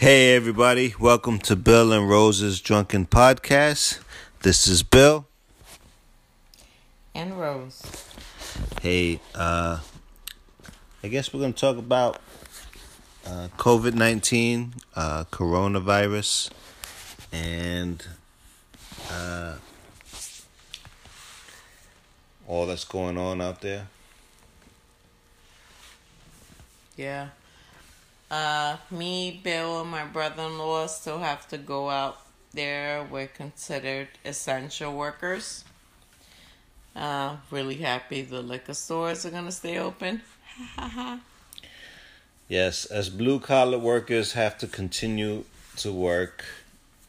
Hey, everybody. Welcome to Bill and Rose's Drunken Podcast. This is Bill. And Rose. Hey, uh, I guess we're going to talk about uh, COVID 19, uh, coronavirus, and uh, all that's going on out there. Yeah. Uh, me, Bill, and my brother in law still have to go out there. We're considered essential workers. Uh, really happy the liquor stores are going to stay open. Yes, as blue collar workers have to continue to work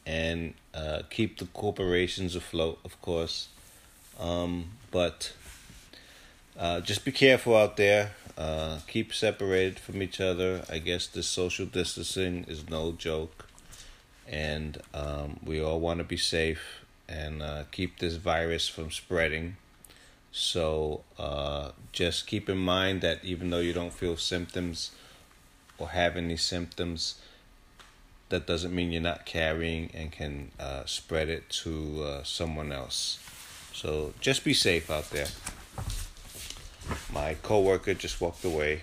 and uh, keep the corporations afloat, of course. Um, but uh, just be careful out there. Uh, keep separated from each other. I guess this social distancing is no joke. And um, we all want to be safe and uh, keep this virus from spreading. So uh, just keep in mind that even though you don't feel symptoms or have any symptoms, that doesn't mean you're not carrying and can uh, spread it to uh, someone else. So just be safe out there. My coworker just walked away.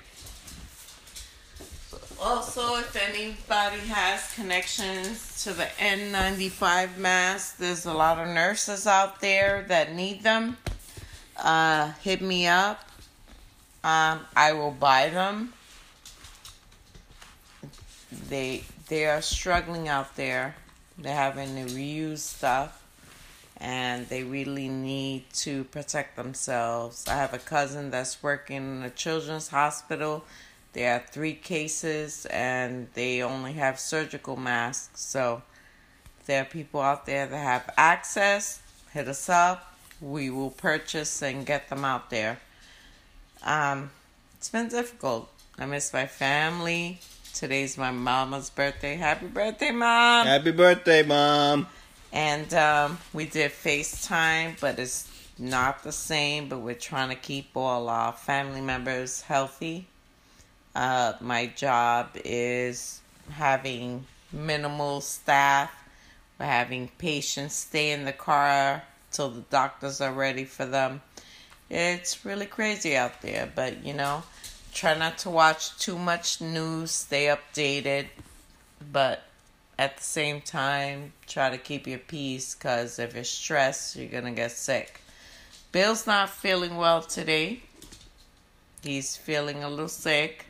Also, if anybody has connections to the N95 mask, there's a lot of nurses out there that need them. Uh, hit me up. Um, I will buy them. They they are struggling out there. They're having to reuse stuff, and they really need to protect themselves. I have a cousin that's working in a children's hospital. There are three cases, and they only have surgical masks. So, if there are people out there that have access, hit us up. We will purchase and get them out there. Um, it's been difficult. I miss my family. Today's my mama's birthday. Happy birthday, mom! Happy birthday, mom! And um, we did FaceTime, but it's not the same. But we're trying to keep all our family members healthy. Uh, my job is having minimal staff. We're having patients stay in the car till the doctors are ready for them. It's really crazy out there, but you know, try not to watch too much news, stay updated, but at the same time, try to keep your peace because if you're stressed, you're gonna get sick. Bill's not feeling well today. He's feeling a little sick.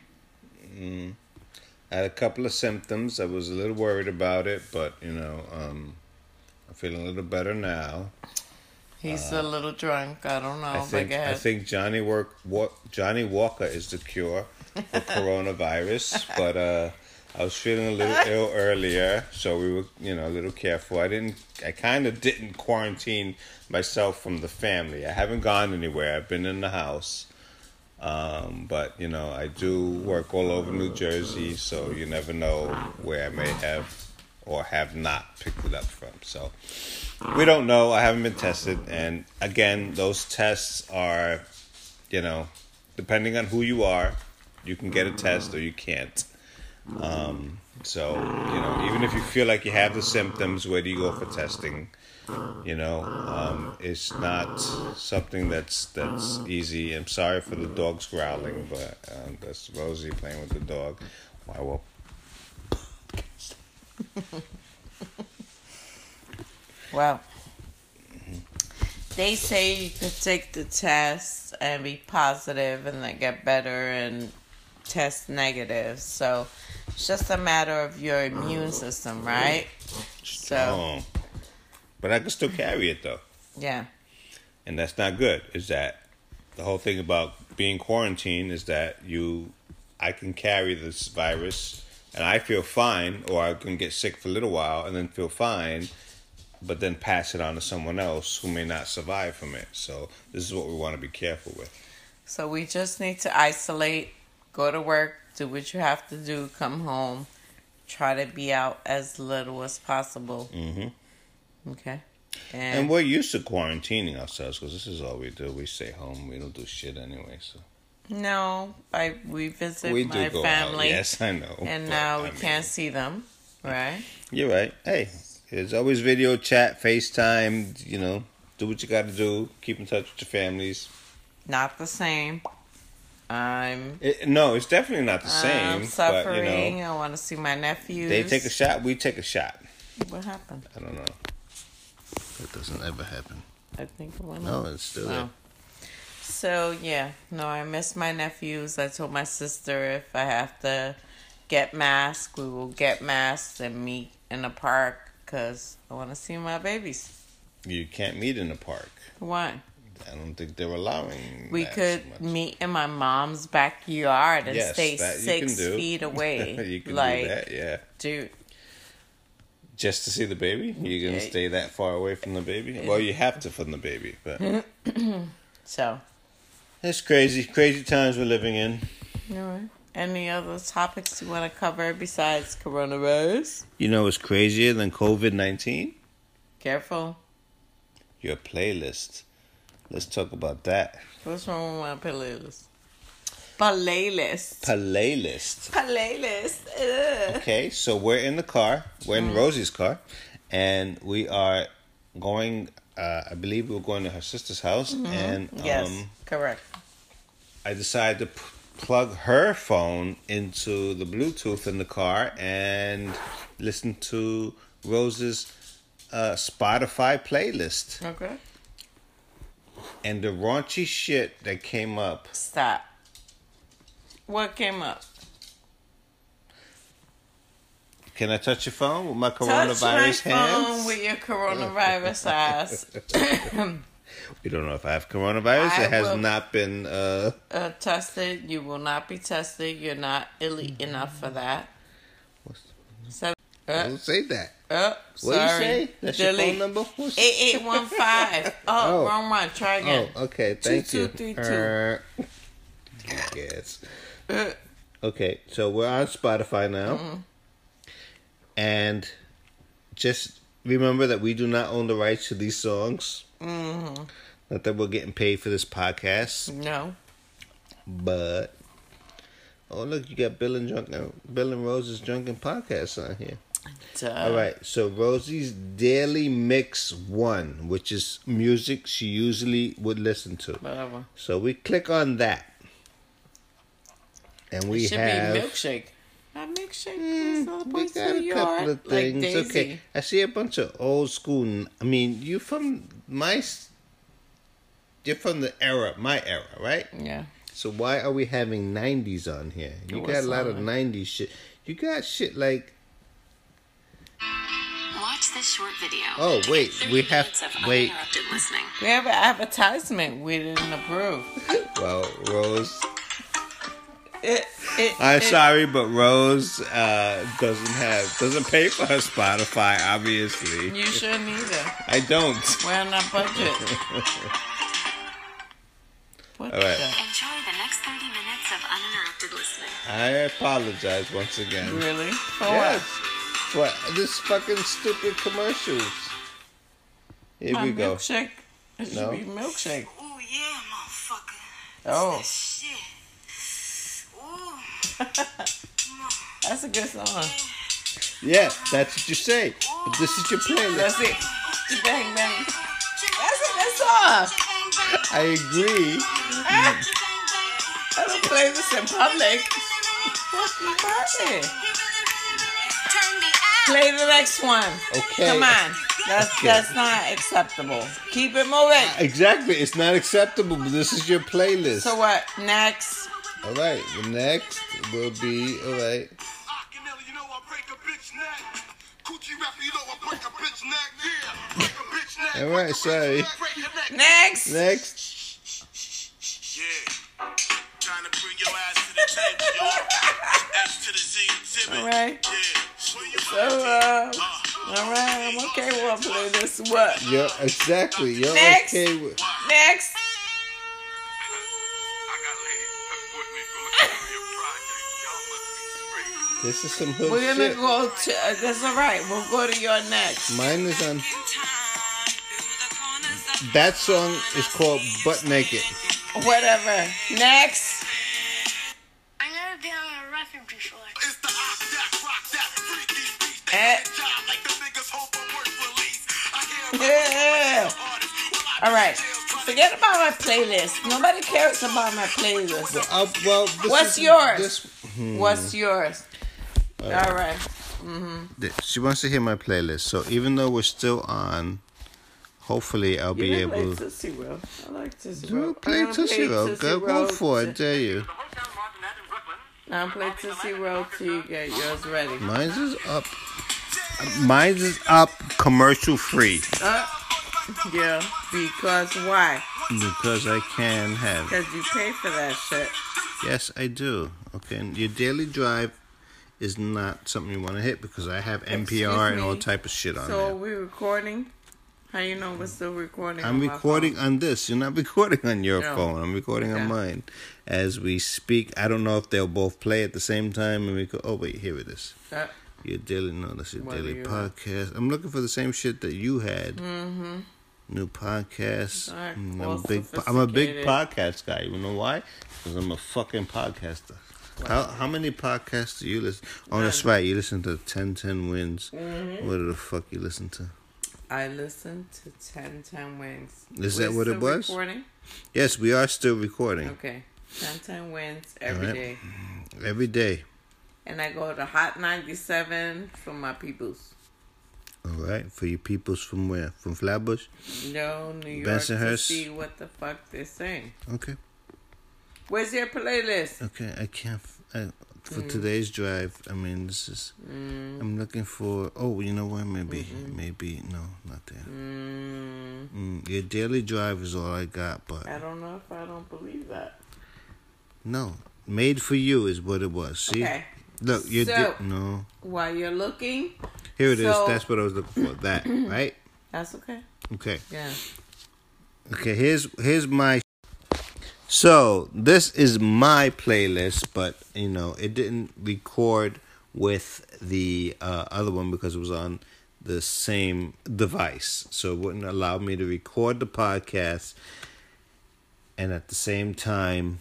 Mm. I had a couple of symptoms. I was a little worried about it, but you know, um, I'm feeling a little better now. He's uh, a little drunk. I don't know. I think I think Johnny work what Johnnie Walker is the cure for coronavirus, but uh, I was feeling a little ill earlier, so we were you know a little careful. I didn't. I kind of didn't quarantine myself from the family. I haven't gone anywhere. I've been in the house. Um, but you know, I do work all over New Jersey, so you never know where I may have or have not picked it up from. So we don't know. I haven't been tested, and again, those tests are, you know, depending on who you are, you can get a test or you can't. Um, so you know, even if you feel like you have the symptoms, where do you go for testing? You know, um, it's not something that's that's easy. I'm sorry for the dogs growling, but um, that's Rosie playing with the dog. Why well. well, they say you can take the test and be positive and then get better and test negative. So it's just a matter of your immune system, oh, right? So but I can still carry it though. Yeah. And that's not good. Is that the whole thing about being quarantined is that you I can carry this virus and I feel fine or I can get sick for a little while and then feel fine but then pass it on to someone else who may not survive from it. So this is what we want to be careful with. So we just need to isolate, go to work, do what you have to do, come home, try to be out as little as possible. Mm-hmm. Okay. And, and, we're used to quarantining ourselves because this is all we do. We stay home. We don't do shit anyway. So. No, I we visit we my family. Out. Yes, I know. And now we I can't see them. Right? You're right. Hey, there's always video chat, FaceTime. You know, do what you got to do. Keep in touch with your families. Not the same. I'm It, no, it's definitely not the same. I'm but you suffering. know, I want to see my nephews. they take a shot. We take a shot. What happened? I don't know. That doesn't ever happen. I think it went No, off. it's still there. So yeah, no, I miss my nephews. I told my sister if I have to get masked, we will get masked and meet in the park because I want to see my babies. You can't meet in the park. Why? I don't think they're allowing. We could meet in my mom's backyard and Yes, stay six feet away. you can like, do that, yeah. dude, Just to see the baby? You're gonna stay that far away from the baby? Well, you have to from the baby, but so. it's crazy, crazy times we're living in. All right. Any other topics you want to cover besides coronavirus? You know what's crazier than COVID nineteen? Careful. Your playlist. Let's talk about that. What's wrong with my playlist? Playlist. Playlist. Playlist. Okay, so we're in the car. We're in Rosie's car, and we are going. Uh, I believe we're going to her sister's house, and Yes, um, correct. I decided to p- plug her phone into the Bluetooth in the car and listen to Rose's uh, Spotify playlist. Okay. And the raunchy shit that came up. Stop. What came up? Can I touch your phone with my coronavirus Touch my phone hands? with your coronavirus ass. we don't know if I have coronavirus. I it has will- not been. Uh, uh, tested. You will not be tested. You're not elite enough for that. What's- Seven, uh, don't say that. Uh, What sorry. you say? That's your phone Delete. number. What's- Eight eight one five. Oh, Oh. wrong one. Try again. Oh, okay. Thank two, you. three. Uh, yes. Uh, Okay, so we're on Spotify now. Mm-hmm. And just remember that we do not own the rights to these songs. mm-hmm. Not that we're getting paid for this podcast, No. but oh look, you got Bill and Drunk, Bill and Rose's Drunken Podcast on here. Duh. All right, so Rosie's Daily Mix One, which is music she usually would listen to. Whatever. So we click on that, and we it should have be milkshake. A milkshake Mm, is all the we got a couple of things. Like okay, I see a bunch of old school. I mean, you from my, you're from the era, my era, right? Yeah. So why are we having '90s on here? You got a lot of on '90s shit. You got shit like, this short video. Oh, wait, we have- minutes wait. listening. We have an advertisement we didn't approve. well, Rose. It, it, I'm it- sorry, but Rose uh, doesn't have doesn't pay for her Spotify. Obviously, You shouldn't either. I don't. We're on a budget. What All right. the? Enjoy the next 30 minutes of uninterrupted listening. I apologize once again. Really? For Yes. what? What? This fucking stupid commercials. Here My we go. milkshake. It should No. be milkshake. Ooh, yeah, motherfucker. Oh, Shit. Ooh. that's a good song. Yeah, that's what you say. But this is your playlist. That's it. Bang bang. That's a good song. I agree. I don't play this in public. What's my party? Play the next one. Okay. Come on. That's Okay. that's not acceptable. Keep it moving. Uh, exactly. It's not acceptable, but this is your playlist. So what? Next. all right. The next will be all right. Akinelli, you know I break a bitch neck. Coochie rapper, you know I break a bitch neck. Yeah, break a bitch neck. All right, sorry. Break your neck. Next. Next. Yeah. Trying to bring your ass to the table, yo. S to the Z, exhibit. All right. Yeah. So uh, all right. I'm okay. We'll play this. What? Yeah, exactly. You're Next. okay with. Next. I got ladies that put me from the Columbia Project. Y'all must be straight. This is some hood We're gonna shit. go to. Uh, that's all right. We'll go to your next. Mine is on. That song is called Butt Naked. Whatever. Next. All right. jails trying to Forget about my playlist. Nobody cares about my playlist. Uh, well, What's yours? This, What's yours? All right. th- she wants to hear my playlist. So even though we're still on, hopefully I'll be You able. like Tootsie Roll. I like Tootsie Do Roll. play I'm Tootsie Roll. Go, go for it, dare you. Now play Tootsie Roll till you get yours ready. Mine's is up. Mine's is up commercial free Uh, yeah, because why? because I can have. it. Because you pay for that shit. Yes, I do. Okay, and your daily drive is not something you want to hit because I have NPR and all type of shit on So are there. we recording? How you know we're still recording? I'm on recording on this. You're not recording on your No. phone. I'm recording Okay. on mine as we speak. I don't know if they'll both play at the same time and we go. Oh wait, here it is. Uh, Your daily no, that's your What daily podcast. I'm looking for the same shit that you had. Mm-hmm. New podcast. I'm a big. I'm a big podcast guy. You know why? Because I'm a fucking podcaster. How how many podcasts do you listen? Oh, that's right. You listen to 10 10 Wins. Mm-hmm. What the fuck you listen to? I listened to 10 10 Wins. Is We're that what it was? Recording? Yes, we are still recording Okay. 10 10 Wins every day, Alright. every day. And I go to Hot 97 for my peoples. All right, for you peoples from where? From Flatbush? No, New York Bensonhurst? to see what the fuck they're saying. Okay, Where's your playlist? okay. I can't. I, for Mm. today's drive, I mean, this is. I'm looking for. Oh, you know what? Maybe, maybe no, not there. Mm, Mm, your daily drive is all I got, but I don't know if I don't believe that. no, made for you is what it was. See, Okay. look, you So- did no. While you're looking, Here it is. so- That's what I was looking for. That right? that's okay. Okay. Yeah. Okay, here's here's my So, this is my playlist, but you know, it didn't record with the uh, other one because it was on the same device. So, it wouldn't allow me to record the podcast and at the same time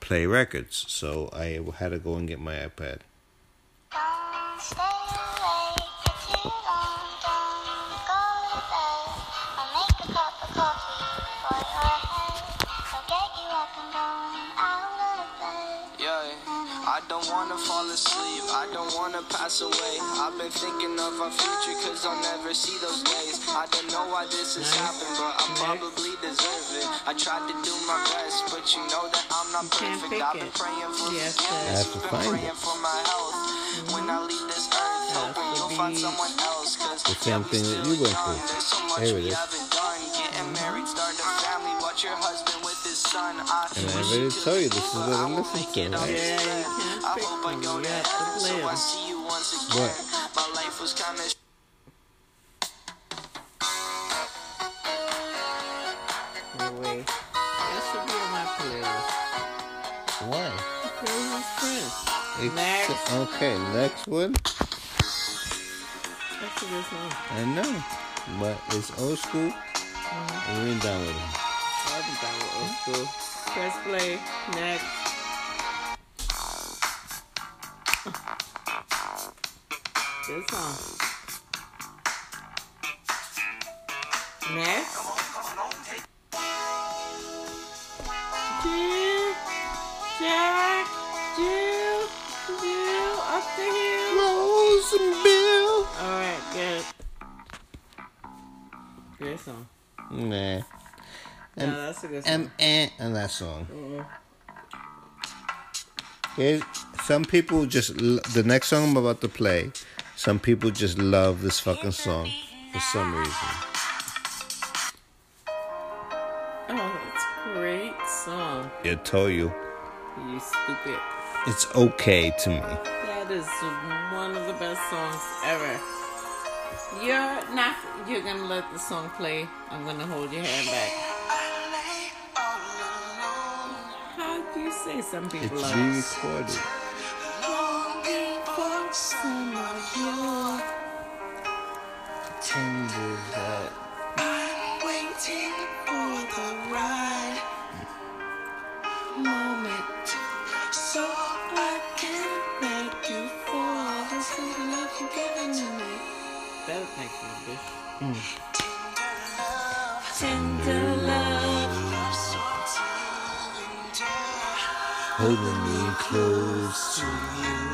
play records. So, I had to go and get my iPad. Don't wanna fall asleep, I don't wanna pass away. I've been thinking of our future, cause I'll never see those days. I don't know why this has happened, but I probably deserve it. I tried to do my best, but you know that I'm not can't perfect. I've been praying for Yes, forgiveness, I have you've been praying it. for my health. When I leave this earth, hoping you'll find someone else. Cause The same yeah, thing that you went young, through. There's so much Here it we is. haven't done. Getting married, start a family, watch your husband with his son. I And I wish already you could told you be this is what I won't listen make to, it right? Yeah, you instead. can't I hope I go play so I see you once again. My life was kinda Anyway, should be on my playlist. Why? Playlist Next. Okay, next one. That's a good song. I know, but it's old school. Mm-hmm. We ain't done with it. I'll be down with old school. Press play. Next. Good song. Next. Jill, Jack, Jill, Jill, up the hill. Rose and Bill. Alright, good. Good song. Nah. No, that's a good song. And and and that song. Mm. Here's, some people just the next song I'm about to play. Some people just love this fucking song for some reason. Oh, that's a great song. I told you, You stupid. it's okay to me. That is one of the best songs ever. You're not. You're gonna let the song play. I'm gonna hold your hand back. How do you say some people It's are re-recorded. Tender that. waiting for the right moment so I can make you fall asleep. love me good. Tender love. Holding me close to you.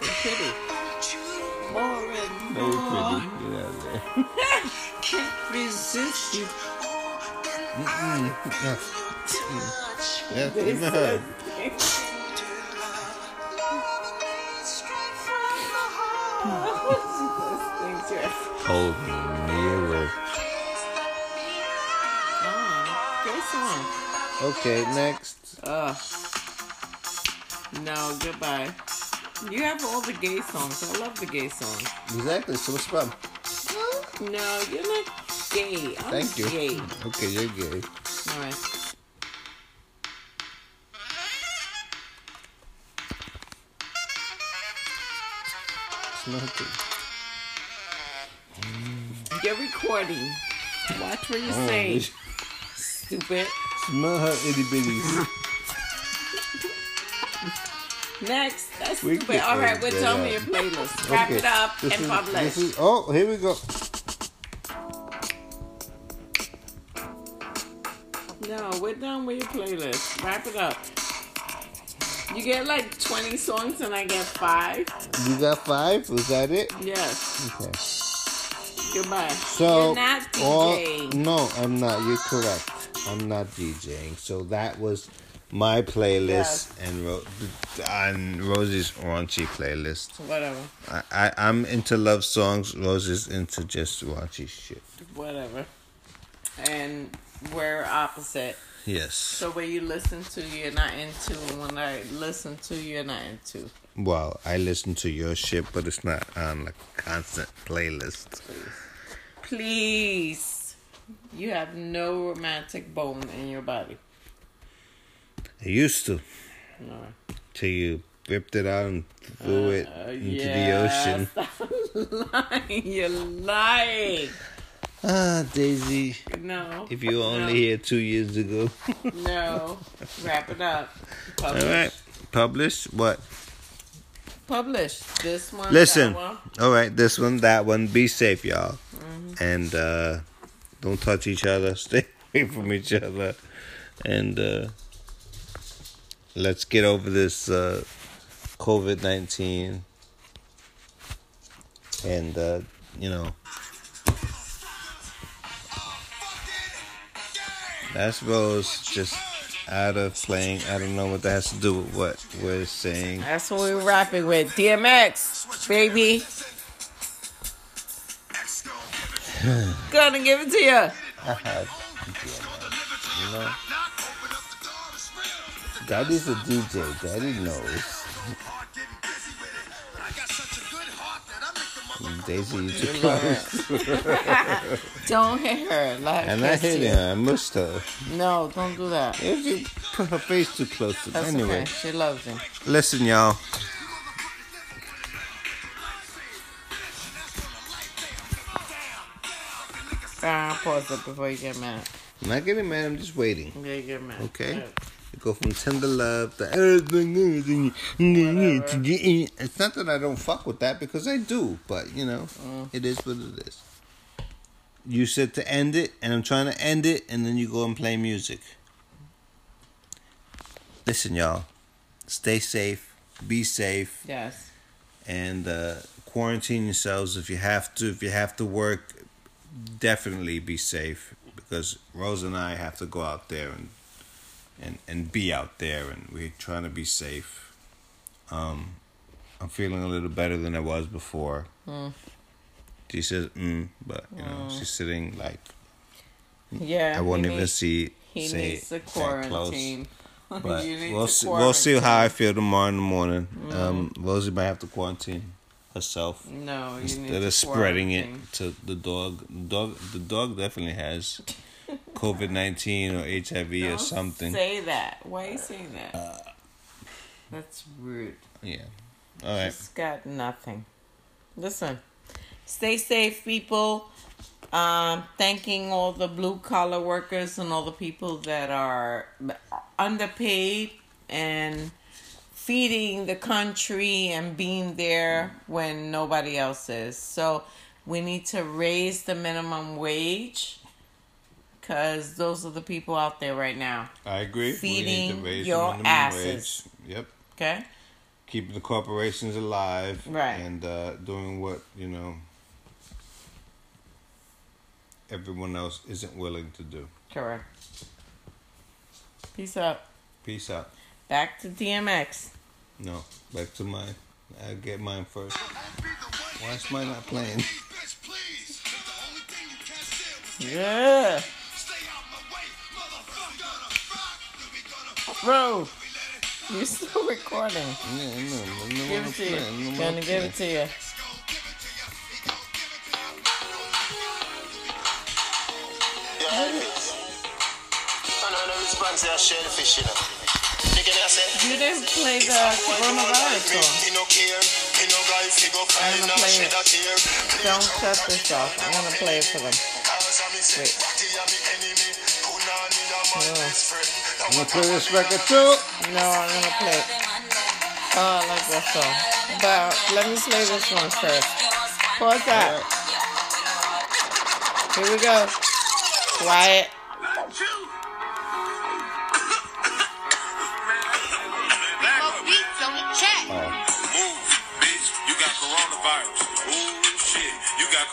So pretty. More and Very more. pretty. Get out of there. Can't resist you. Yeah, give me a hug. Things are- Hold me nearer. Oh, great song. Okay, next. Ugh. No, goodbye. You have all the gay songs. I love the gay songs. Exactly. So what's the problem? No, you're not gay. I'm Thank you. gay. Okay, you're gay. All right. Good. You're recording. Watch what you Oh, say. Stupid. Smell her itty bitties. Next. That's We stupid. All right, edit well, that tell out. me your playlist. Wrap Okay, it up this and is- publish. Is, oh, here we go. No, we're done with your playlist. Wrap it up. You get like 20 songs and I get five? You got five? Was that it? Yes. Okay. Goodbye. So, You're not all- no, I'm not. You're correct. I'm not DJing. So that was my playlist and Ro- and Rosie's raunchy playlist. Whatever. I, I I'm into love songs. Rosie's into just raunchy shit. Whatever. And we're opposite. Yes. So when you listen to, you're not into. When I listen to, you're not into. Well, I listen to your shit, but it's not on like a constant playlist. Please. Please. You have no romantic bone in your body. I used to No. till you ripped it out and threw it Uh, into yeah, the ocean. Lying. You're lying. Ah, Daisy. No. If you were only no, here two years ago. No. Wrap it up. All Publish. right. Publish what? Publish this one. Listen. one. All right, this one, that one. Be safe, y'all. And uh don't touch each other. Stay away from each other. And uh let's get over this uh COVID nineteen. And uh, you know. That's Rose just out of playing. I don't know what that has to do with what we're saying. That's what we're rapping with. DMX, baby. Gonna give it to you. You know? Daddy's a DJ. Daddy knows. Daisy, you too close. Don't hit her. Let her And I kiss hit you. her. I mushed her. No, don't do that. If you put her face too close to That's Anyway, okay. She loves him. listen, y'all. Ah, pause it before you get mad. I'm not getting mad. I'm just waiting. Yeah, you get mad. Okay. Yeah. Go from tender love to everything. It's not that I don't fuck with that because I do, but you know, it is what it is. You said to end it, and I'm trying to end it, and then you go and play music. Listen, y'all. Stay safe. Be safe. Yes. and uh, quarantine yourselves if you have to. If you have to work, definitely be safe because Rose and I have to go out there and and and be out there, and we're trying to be safe. Um, I'm feeling a little better than I was before. She says, mm, but you know, she's sitting like Yeah. I won't even needs, see. He say needs the that close. quarantine. But we'll see, we'll see how I feel tomorrow in the morning. Um, Rosie might have to quarantine herself. No, you need instead of spreading it to the dog. The dog, the dog definitely has COVID nineteen or HIV or Don't something. Say that. Why are you saying that? That's rude. Yeah. All right. Just got nothing. Listen, stay safe, people. Um, thanking all the blue collar workers and all the people that are underpaid and feeding the country and being there when nobody else is. So we need to raise the minimum wage because those are the people out there right now. I agree. Feeding we need to raise your the minimum asses. wage. Yep. Okay? Keeping the corporations alive. Right. And uh, doing what, you know, everyone else isn't willing to do. Correct. Peace out. Peace out. Back to DMX. No, back to mine. I get mine first. Why is mine not playing? Bitch, Bro, you still recording. Yeah, no, no, no, Give it to you. no Gonna give it to you. Yeah, Elvis. I know no response to that shellfish, you know. You get me, I say? You didn't play the coronavirus song. He no care. He no guy, he go I'm gonna play it. Don't shut this off. I'm gonna play it for them. Cause I'm his Wait. party, I'm the enemy. Punani, I'm my Yeah. best friend. I'm gonna play this record too. No, I'm gonna play it. Oh, I like that song. But let me play this one first. Pause that. Here we go. Quiet.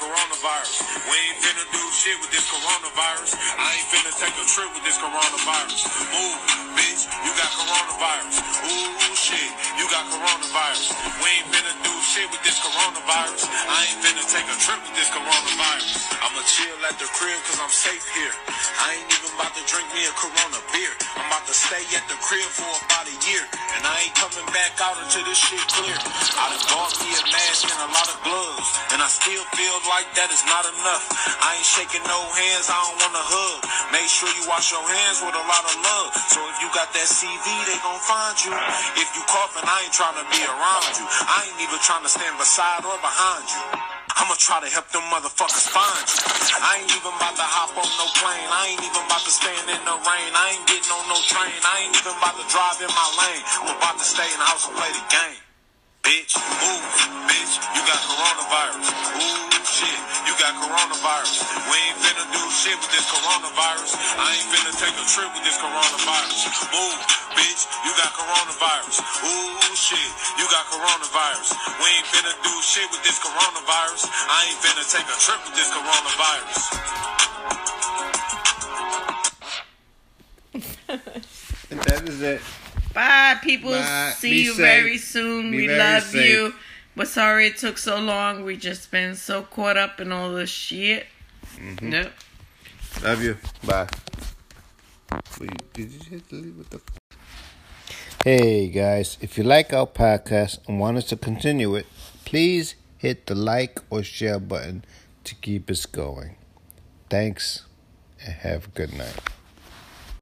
Coronavirus. We ain't finna do shit with this coronavirus. I ain't finna take a trip with this coronavirus. Move, bitch, you got coronavirus. Ooh, shit, you got coronavirus. We ain't finna do shit with this coronavirus. I ain't finna take a trip with this coronavirus. I'ma chill at the crib cause I'm safe here. I ain't even about to drink me a corona beer. I'm about to stay at the crib for about a year. And I ain't coming back out until this shit clear. I done bought me a mask and a lot of gloves. And I still feel like that is not enough. I ain't shaking no hands, I don't wanna hug. Make sure you wash your hands with a lot of love. So if you got that CV, they gon' find you. If you coughing, I ain't trying to be around you. I ain't even trying to stand beside or behind you. I'ma try to help them motherfuckers find you. I ain't even about to hop on no plane. I ain't even about to stand in the rain. I ain't getting on no train. I ain't even about to drive in my lane. I'm about to stay in the house and play the game. Bitch, move, bitch, you got coronavirus. Ooh, shit, you got coronavirus. We ain't finna do shit with this coronavirus. I ain't finna take a trip with this coronavirus. Move, bitch, you got coronavirus. Ooh, shit, you got coronavirus. We ain't finna do shit with this coronavirus. I ain't finna take a trip with this coronavirus. And that is it. Bye, people. Bye. See Be you safe. very soon. Be we very love safe. you. We're sorry it took so long. We just been so caught up in all this shit. Mm-hmm. Nope. Love you. Bye. Wait, did you hit delete with the? Hey guys, if you like our podcast and want us to continue it, please hit the like or share button to keep us going. Thanks and have a good night.